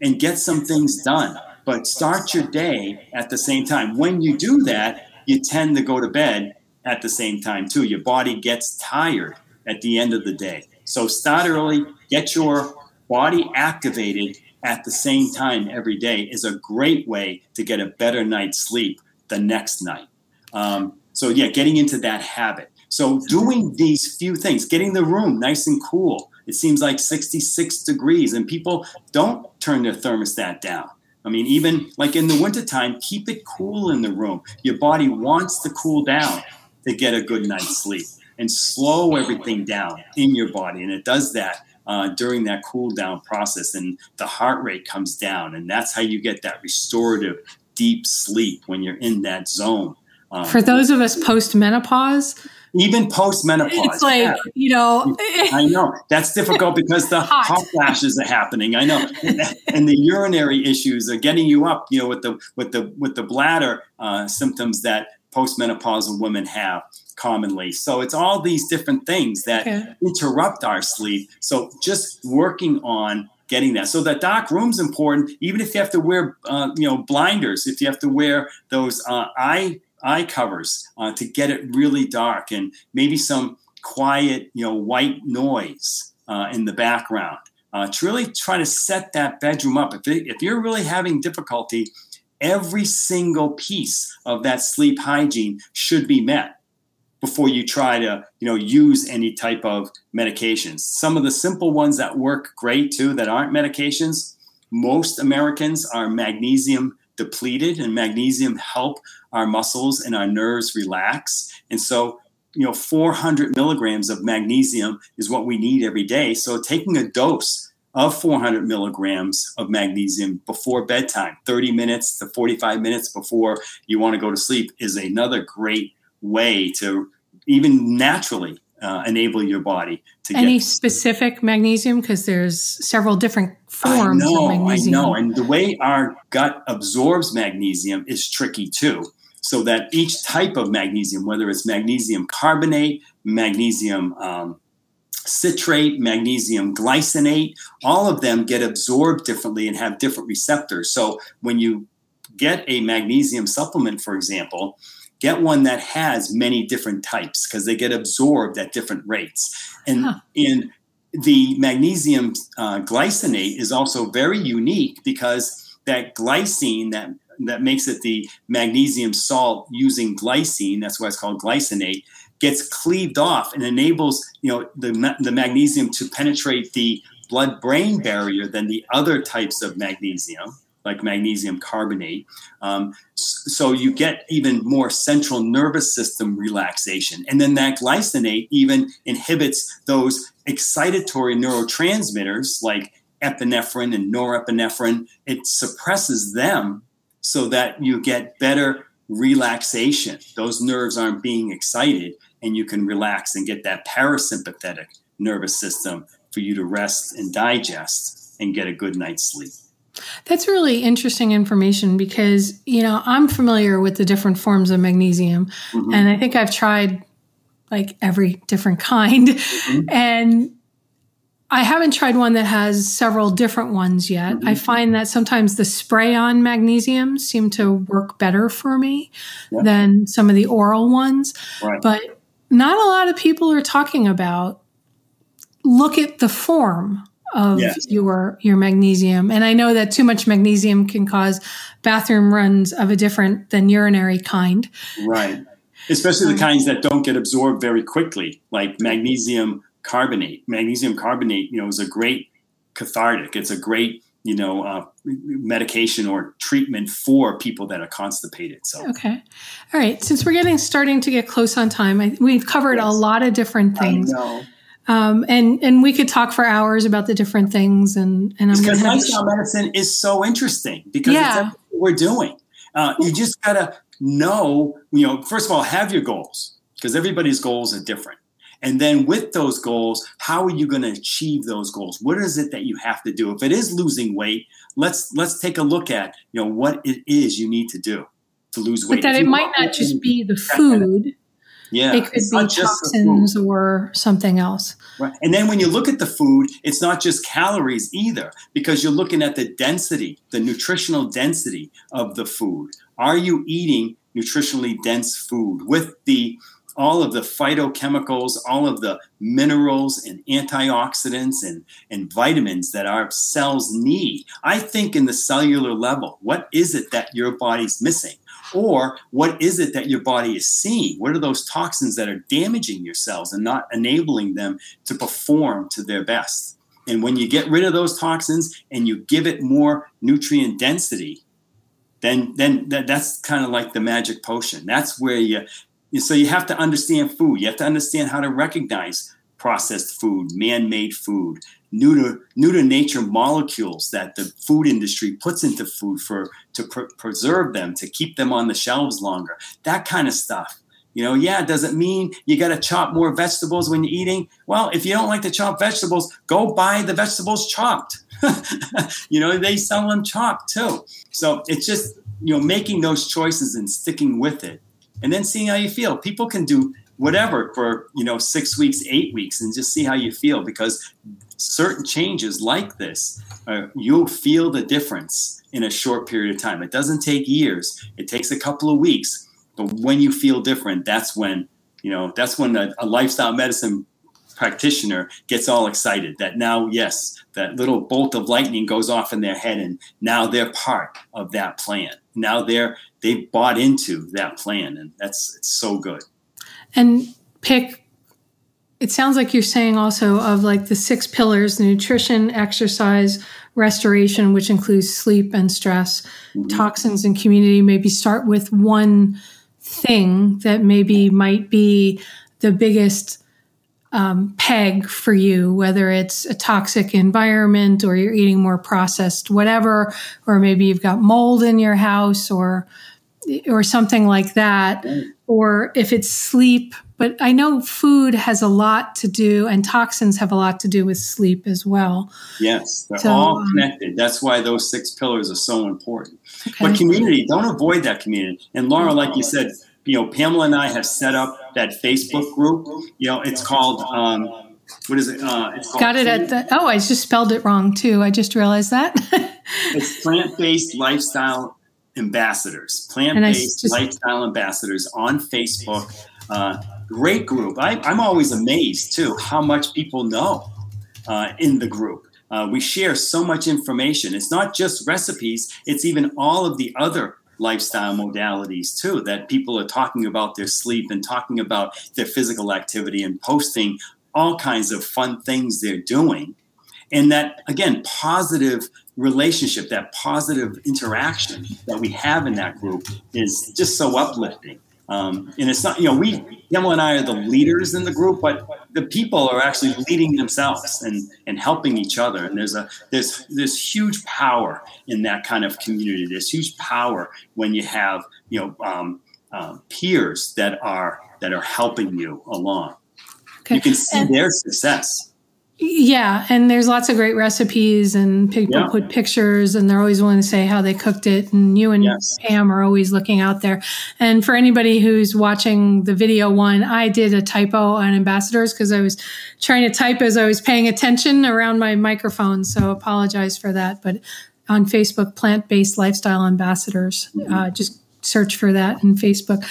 and get some things done. But start your day at the same time. When you do that, you tend to go to bed at the same time too. Your body gets tired at the end of the day. So start early, get your body activated at the same time every day is a great way to get a better night's sleep the next night. Um, so, yeah, getting into that habit. So, doing these few things, getting the room nice and cool, it seems like 66 degrees, and people don't turn their thermostat down. I mean, even like in the wintertime, keep it cool in the room. Your body wants to cool down to get a good night's sleep and slow everything down in your body. And it does that uh, during that cool down process. And the heart rate comes down. And that's how you get that restorative, deep sleep when you're in that zone.
Um, For those of us post menopause,
even post menopause.
It's like, yeah. you know, *laughs*
I know that's difficult because the hot. hot. flashes are happening. I know, and the urinary issues are getting you up. You know, with the with the with the bladder uh, symptoms that postmenopausal women have commonly. So it's all these different things that okay. interrupt our sleep. So just working on getting that. So that dark room's important, even if you have to wear, uh, you know, blinders, if you have to wear those uh, eye eye covers uh, to get it really dark and maybe some quiet, you know, white noise uh, in the background uh, to really try to set that bedroom up. If, it, if you're really having difficulty, every single piece of that sleep hygiene should be met before you try to you know use any type of medications some of the simple ones that work great too that aren't medications most americans are magnesium depleted and magnesium help our muscles and our nerves relax. And so, you know, 400 milligrams of magnesium is what we need every day. So taking a dose of 400 milligrams of magnesium before bedtime, 30 minutes to 45 minutes before you want to go to sleep, is another great way to even naturally uh, enable your body to get
any get specific magnesium because there's several different forms
I know,
of magnesium.
I know, and the way our gut absorbs magnesium is tricky too. So that each type of magnesium, whether it's magnesium carbonate, magnesium um, citrate, magnesium glycinate, all of them get absorbed differently and have different receptors. So when you get a magnesium supplement, for example, get one that has many different types because they get absorbed at different rates. And huh. in the magnesium uh, glycinate is also very unique because that glycine that that makes it the magnesium salt using glycine that's why it's called glycinate gets cleaved off and enables you know the, the magnesium to penetrate the blood brain barrier than the other types of magnesium like magnesium carbonate. Um, so you get even more central nervous system relaxation. And then that glycinate even inhibits those excitatory neurotransmitters like epinephrine and norepinephrine. It suppresses them so that you get better relaxation. Those nerves aren't being excited and you can relax and get that parasympathetic nervous system for you to rest and digest and get a good night's sleep.
That's really interesting information because, you know, I'm familiar with the different forms of magnesium mm-hmm. and I think I've tried like every different *laughs* kind. Mm-hmm. And I haven't tried one that has several different ones yet. Mm-hmm. I find that sometimes the spray on magnesium seem to work better for me yep. than some of the oral ones. Right. But not a lot of people are talking about look at the form of
Yes.
your your magnesium. And I know that too much magnesium can cause bathroom runs of a different than urinary kind.
Right. Especially the kinds that don't get absorbed very quickly, like magnesium carbonate. Magnesium carbonate, you know, is a great cathartic. It's a great, you know, uh, medication or treatment for people that are constipated. So
Okay. All right. Since we're getting starting to get close on time, I, we've covered a lot of different
I
things.
know.
Um, and and we could talk for hours about the different things and and I'm going
because lifestyle medicine is so interesting because
Yeah.
we're doing. Uh, you just gotta know, you know, first of all, have your goals because everybody's goals are different. And then with those goals, how are you going to achieve those goals? What is it that you have to do? If it is losing weight, let's let's take a look at you know what it is you need to do to lose weight.
but that it might not just be the food.
Yeah,
it could be toxins or something else.
Right. And then when you look at the food, it's not just calories either, because you're looking at the density, the nutritional density of the food. Are you eating nutritionally dense food with the all of the phytochemicals, all of the minerals and antioxidants and, and vitamins that our cells need? I think in the cellular level, what is it that your body's missing? Or what is it that your body is seeing? What are those toxins that are damaging your cells and not enabling them to perform to their best? And when you get rid of those toxins and you give it more nutrient density, then then that, that's kind of like the magic potion. That's where you so you have to understand food. You have to understand how to recognize processed food, man-made food, new to new to nature molecules that the food industry puts into food for to pr- preserve them, to keep them on the shelves longer. That kind of stuff. You know, yeah, does it mean you got to chop more vegetables when you're eating? Well, if you don't like to chop vegetables, go buy the vegetables chopped. *laughs* you know, they sell them chopped too. So it's just, you know, making those choices and sticking with it and then seeing how you feel. People can do whatever for, you know, six weeks, eight weeks and just see how you feel because certain changes like this, uh, you'll feel the difference in a short period of time. It doesn't take years, it takes a couple of weeks. But when you feel different, that's when, you know, that's when a, a lifestyle medicine practitioner gets all excited that now, yes, that little bolt of lightning goes off in their head and now they're part of that plan. Now they're, they've bought into that plan and that's, it's so good.
And pick it sounds like you're saying also of like the six pillars nutrition, exercise, restoration, which includes sleep and stress, toxins and community. Maybe start with one thing that maybe might be the biggest um, peg for you, whether it's a toxic environment or you're eating more processed whatever, or maybe you've got mold in your house or or something like that, or if it's sleep. But I know food has a lot to do, and toxins have a lot to do with sleep as well.
Yes, they're
So,
all
um,
connected. That's why those six pillars are so important.
Okay.
But community, don't avoid that community. And Laura, like you said, you know, Pamela and I have set up that Facebook group. You know, it's called um, what is it? Uh, it's called
Got it at the. Oh, I just spelled it wrong too. I just realized that. *laughs*
It's plant-based lifestyle ambassadors. Plant-based
just-
lifestyle ambassadors on Facebook. Uh, great group. I, I'm always amazed too how much people know uh, in the group. Uh, we share so much information. It's not just recipes; it's even all of the other lifestyle modalities too that people are talking about their sleep and talking about their physical activity and posting all kinds of fun things they're doing and that again positive relationship that positive interaction that we have in that group is just so uplifting um, and it's not you know we Pam and I are the leaders in the group but the people are actually leading themselves and and helping each other. And there's a there's there's huge power in that kind of community. There's huge power when you have you know um, um, peers that are that are helping you along.
Okay.
you can see
And-
their success
Yeah, and there's lots of great recipes, and people
Yeah.
put pictures, and they're always willing to say how they cooked it. And you and
Yes.
Pam are always looking out there. And for anybody who's watching the video one, I did a typo on ambassadors because I was trying to type as I was paying attention around my microphone. So apologize for that. But on Facebook, plant based lifestyle ambassadors, uh, just search for that in Facebook.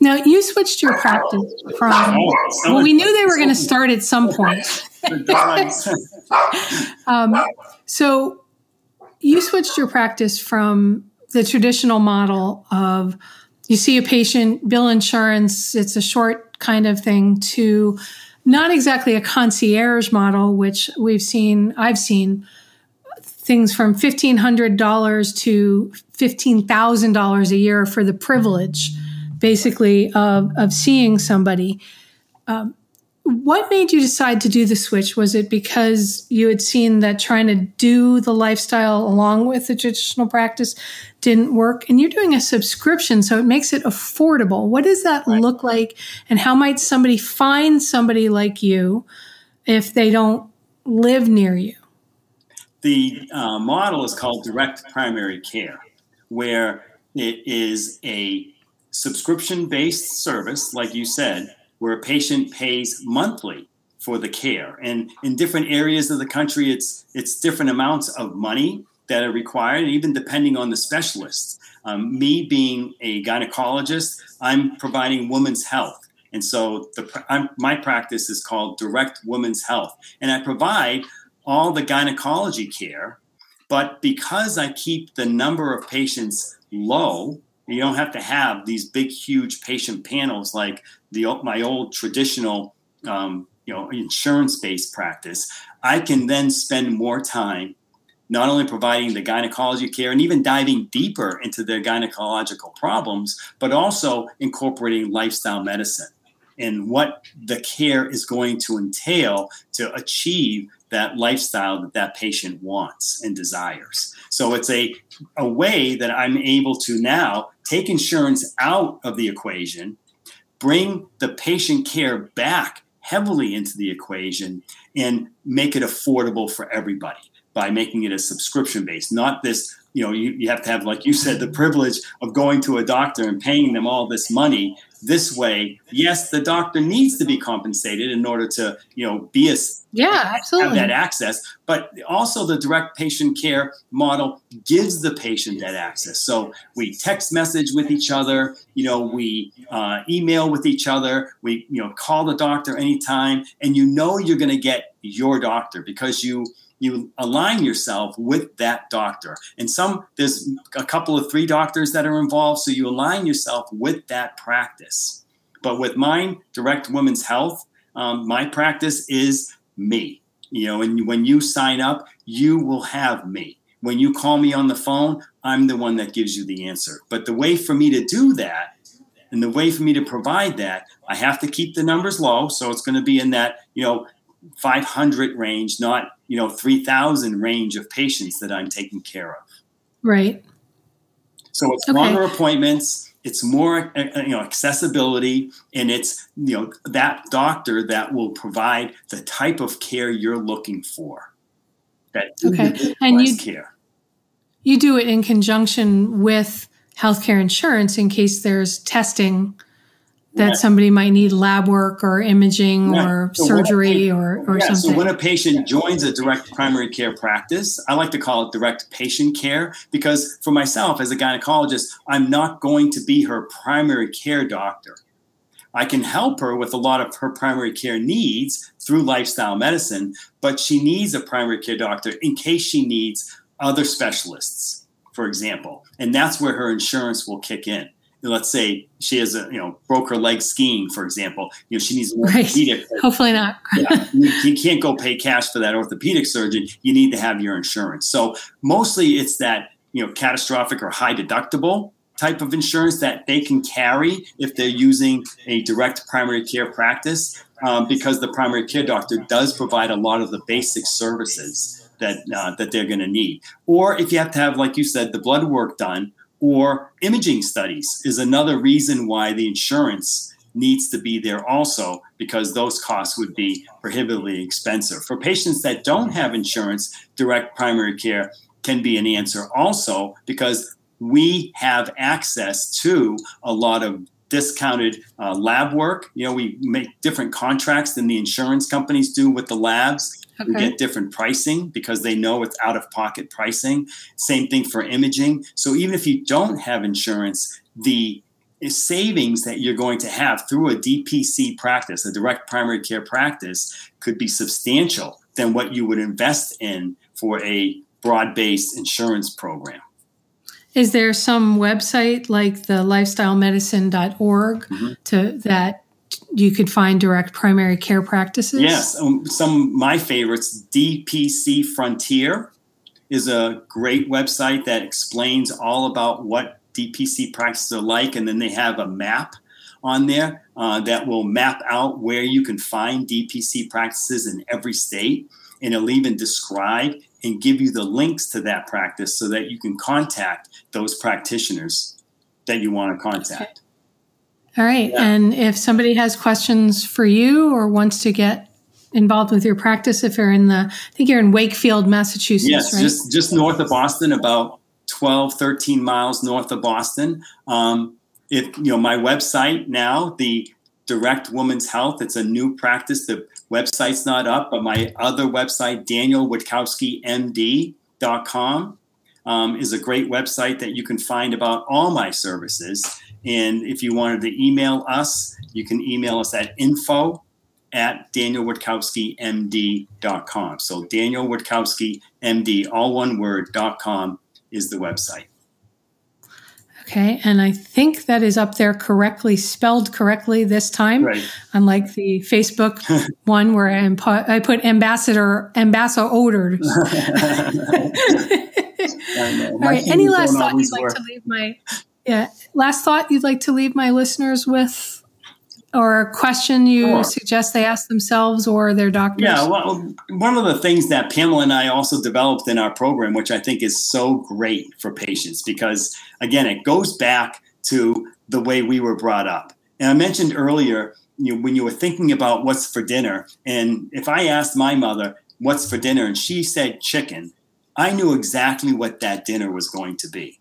Now you switched your practice from.
Oh,
Well, we knew they were going to start at some point. *laughs* um, so you switched your practice from the traditional model of you see a patient, bill insurance, it's a short kind of thing, to not exactly a concierge model, which we've seen, I've seen things from $1,500 to $15,000 a year for the privilege, basically, of, of seeing somebody. Um, what made you decide to do the switch? Was it because you had seen that trying to do the lifestyle along with the traditional practice didn't work? And you're doing a subscription, so it makes it affordable. What does that right. look like? And how might somebody find somebody like you if they don't live near you?
The uh, model is called direct primary care, where it is a subscription based service, like you said where a patient pays monthly for the care. And in different areas of the country, it's it's different amounts of money that are required, even depending on the specialist. Um, me being a gynecologist, I'm providing women's health. And so the, my practice is called Direct Women's Health. And I provide all the gynecology care, but because I keep the number of patients low, you don't have to have these big, huge patient panels like the my old traditional, um, you know, insurance-based practice. I can then spend more time not only providing the gynecology care and even diving deeper into their gynecological problems, but also incorporating lifestyle medicine and what the care is going to entail to achieve that lifestyle that that patient wants and desires. So it's a, a way that I'm able to now take insurance out of the equation, bring the patient care back heavily into the equation, and make it affordable for everybody by making it a subscription based, not this you know, you, you have to have, like you said, the privilege of going to a doctor and paying them all this money. This way, yes, the doctor needs to be compensated in order to, you know, be a
yeah, absolutely.
have that access. But also, the direct patient care model gives the patient that access. So we text message with each other. You know, we uh, email with each other. We, you know, call the doctor anytime, and you know you're going to get your doctor because you you align yourself with that doctor. And some, there's a couple of three doctors that are involved, so you align yourself with that practice. But with mine, Direct Women's Health, um, my practice is me. You know, and when you sign up, you will have me. When you call me on the phone, I'm the one that gives you the answer. But the way for me to do that and the way for me to provide that, I have to keep the numbers low. So it's going to be in that, you know, 500 range, not you know 3,000 range of patients that I'm taking care of.
Right.
So it's okay. longer appointments. It's more uh, uh, you know accessibility, and it's you know that doctor that will provide the type of care you're looking for.
That okay, and you care. You do it in conjunction with healthcare insurance in case there's testing that somebody might need lab work or imaging right. or so surgery or, or yeah, something.
So when a patient joins a direct primary care practice, I like to call it direct patient care because for myself as a gynecologist, I'm not going to be her primary care doctor. I can help her with a lot of her primary care needs through lifestyle medicine, but she needs a primary care doctor in case she needs other specialists, for example. And that's where her insurance will kick in let's say she has a you know broke her leg skiing for example you know she needs an orthopedic *laughs*
right. hopefully not. *laughs*
Yeah, you, can't go pay cash for that orthopedic surgeon. You need to have your insurance. So mostly it's that you know catastrophic or high deductible type of insurance that they can carry if they're using a direct primary care practice um, because the primary care doctor does provide a lot of the basic services that uh, that they're going to need. Or if you have to have like you said the blood work done or imaging studies is another reason why the insurance needs to be there also because those costs would be prohibitively expensive. For patients that don't have insurance, direct primary care can be an answer also because we have access to a lot of discounted uh, lab work. You know, we make different contracts than the insurance companies do with the labs. Okay. Get different pricing because they know it's out of pocket pricing. Same thing for imaging. So even if you don't have insurance, the savings that you're going to have through a DPC practice, a direct primary care practice, could be substantial than what you would invest in for a broad based insurance program.
Is there some website like the lifestylemedicine.org mm-hmm. to that you could find direct primary care practices?
Yes, um, some of my favorites. DPC Frontier is a great website that explains all about what DPC practices are like, and then they have a map on there uh, that will map out where you can find DPC practices in every state, and it'll even describe and give you the links to that practice so that you can contact those practitioners that you want to contact.
All right. Yeah. And if somebody has questions for you or wants to get involved with your practice, if you're in the, I think you're in Wakefield, Massachusetts,
yes,
right?
just, just north of Boston, about 12, 13 miles north of Boston. Um, if, you know, my website now, the Direct Women's Health, it's a new practice. The website's not up, but my other website, danielwitkowskimd.com, um, is a great website that you can find about all my services. And if you wanted to email us, you can email us at info at danielwitkowskimd.com. So Daniel MD, all one word, dot com is the website.
Okay, and I think that is up there correctly, spelled correctly this time, right. unlike the Facebook *laughs* one where I, impo- I put ambassador ambassador ordered. *laughs* *laughs* All right, any last thought you'd like to leave my yeah last thought you'd like to leave my listeners with? or a question you sure. suggest they ask themselves or their doctors?
Yeah, well, one of the things that Pamela and I also developed in our program, which I think is so great for patients, because again, it goes back to the way we were brought up. And I mentioned earlier, you know, when you were thinking about what's for dinner, and if I asked my mother what's for dinner and she said chicken, I knew exactly what that dinner was going to be.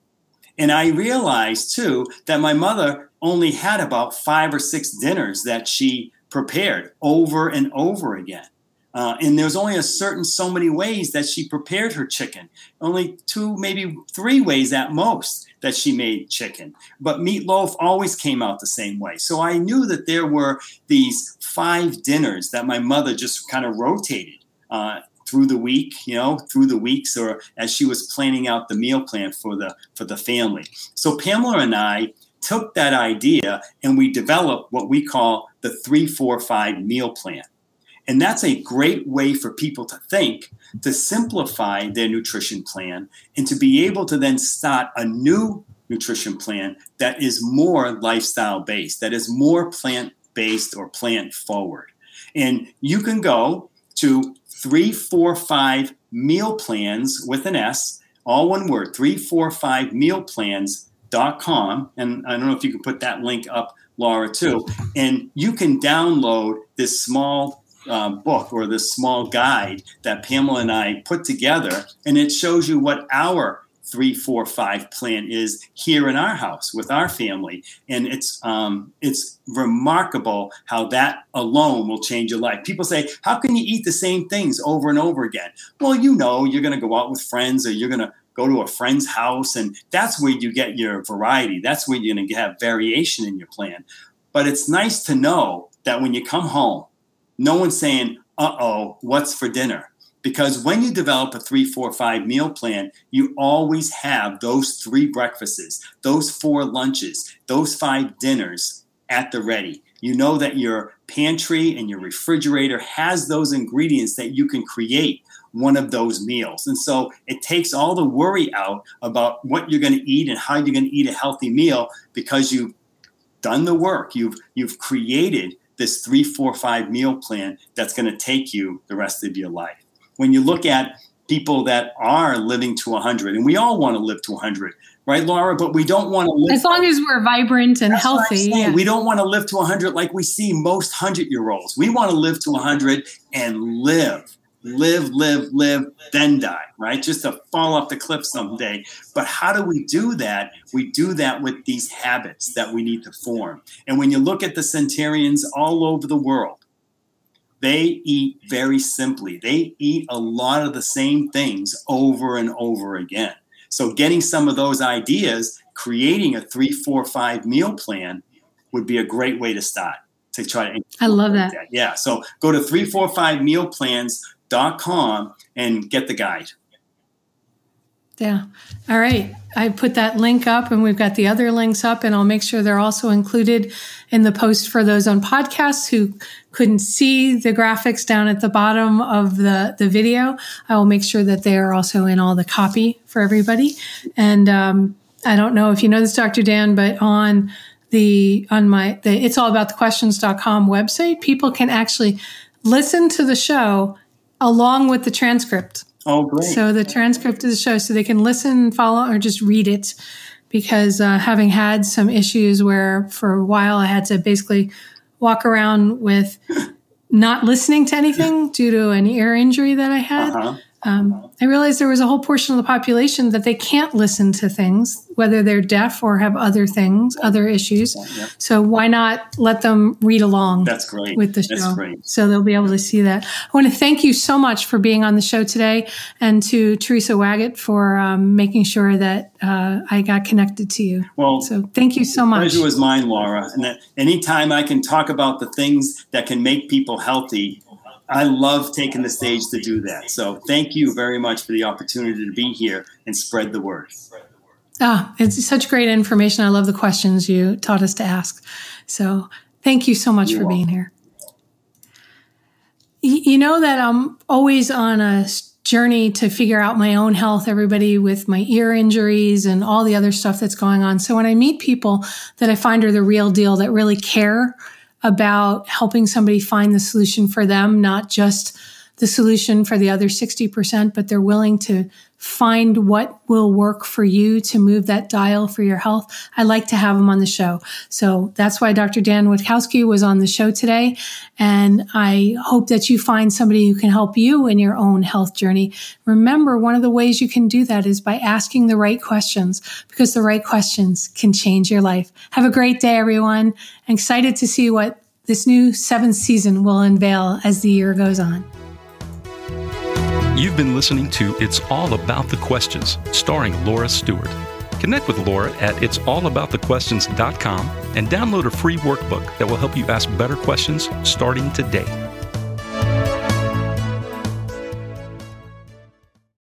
And I realized too that my mother only had about five or six dinners that she prepared over and over again. Uh, and there's only a certain so many ways that she prepared her chicken. Only two, maybe three ways at most that she made chicken. But meatloaf always came out the same way. So I knew that there were these five dinners that my mother just kind of rotated uh, through the week, you know, through the weeks, or as she was planning out the meal plan for the for the family. So Pamela and I took that idea and we developed what we call the 345 meal plan. And that's a great way for people to think, to simplify their nutrition plan, and to be able to then start a new nutrition plan that is more lifestyle based, that is more plant based or plant forward. And you can go to 345 meal plans with an S, all one word, 345 meal plans com, and I don't know if you can put that link up, Laura, too. And you can download this small uh, book or this small guide that Pamela and I put together, and it shows you what our three, four, five plan is here in our house with our family, and it's um, it's remarkable how that alone will change your life. People say, "How can you eat the same things over and over again?" Well, you know, you're going to go out with friends, or you're going to go to a friend's house, and that's where you get your variety. That's where you're going to have variation in your plan. But it's nice to know that when you come home, no one's saying, uh oh, what's for dinner? Because when you develop a three, four, five meal plan, you always have those three breakfasts, those four lunches, those five dinners at the ready. You know that your pantry and your refrigerator has those ingredients that you can create one of those meals. And so it takes all the worry out about what you're going to eat and how you're going to eat a healthy meal because you've done the work. You've you've created this three, four, five meal plan that's going to take you the rest of your life. When you look at people that are living to 100, and we all want to live to 100, right, Laura? But we don't want to live.
As long as we're vibrant and healthy.
Yeah. We don't want to live to 100 like we see most 100 year olds. We want to live to 100 and live live, live, live, then die, right? Just to fall off the cliff someday. But how do we do that? We do that with these habits that we need to form. And when you look at the centurions all over the world, they eat very simply. They eat a lot of the same things over and over again. So, getting some of those ideas, creating a three, four, five meal plan would be a great way to start to try to.
I love that. that.
Yeah. So, go to 345 mealplans health.com and get the guide.
Yeah. All right. I put that link up and we've got the other links up and I'll make sure they're also included in the post for those on podcasts who couldn't see the graphics down at the bottom of the, the video. I will make sure that they are also in all the copy for everybody. And, um, I don't know if you know this, Dr. Dan, but on the, on my, the it's all about the questions.com website, people can actually listen to the show along with the transcript.
Oh, great.
So the transcript of the show, so they can listen, follow, or just read it. Because uh, having had some issues where for a while I had to basically walk around with not listening to anything due to an ear injury that I had. Uh-huh. Um, I realized there was a whole portion of the population that they can't listen to things, whether they're deaf or have other things, other issues. So why not let them read along?
That's great
with the show, so they'll be able to see that. I want to thank you so much for being on the show today, and to Teresa Waggett for um, making sure that uh, I got connected to you.
Well,
so thank you so much.
Pleasure was mine, Laura. And that anytime I can talk about the things that can make people healthy I love taking the stage to do that. So thank you very much for the opportunity to be here and spread the word.
Ah, it's such great information. I love the questions you taught us to ask. So thank you so much You're for welcome. being here. You know that I'm always on a journey to figure out my own health, everybody with my ear injuries and all the other stuff that's going on. So when I meet people that I find are the real deal that really care about helping somebody find the solution for them, not just the solution for the other 60%, but they're willing to find what will work for you to move that dial for your health. I like to have them on the show. So that's why Dr. Dan Witkowski was on the show today. And I hope that you find somebody who can help you in your own health journey. Remember, one of the ways you can do that is by asking the right questions because the right questions can change your life. Have a great day, everyone. I'm excited to see what this new seventh season will unveil as the year goes on.
You've been listening to It's All About the Questions, starring Laura Stewart. Connect with Laura at it'sallaboutthequestions.com and download a free workbook that will help you ask better questions starting today.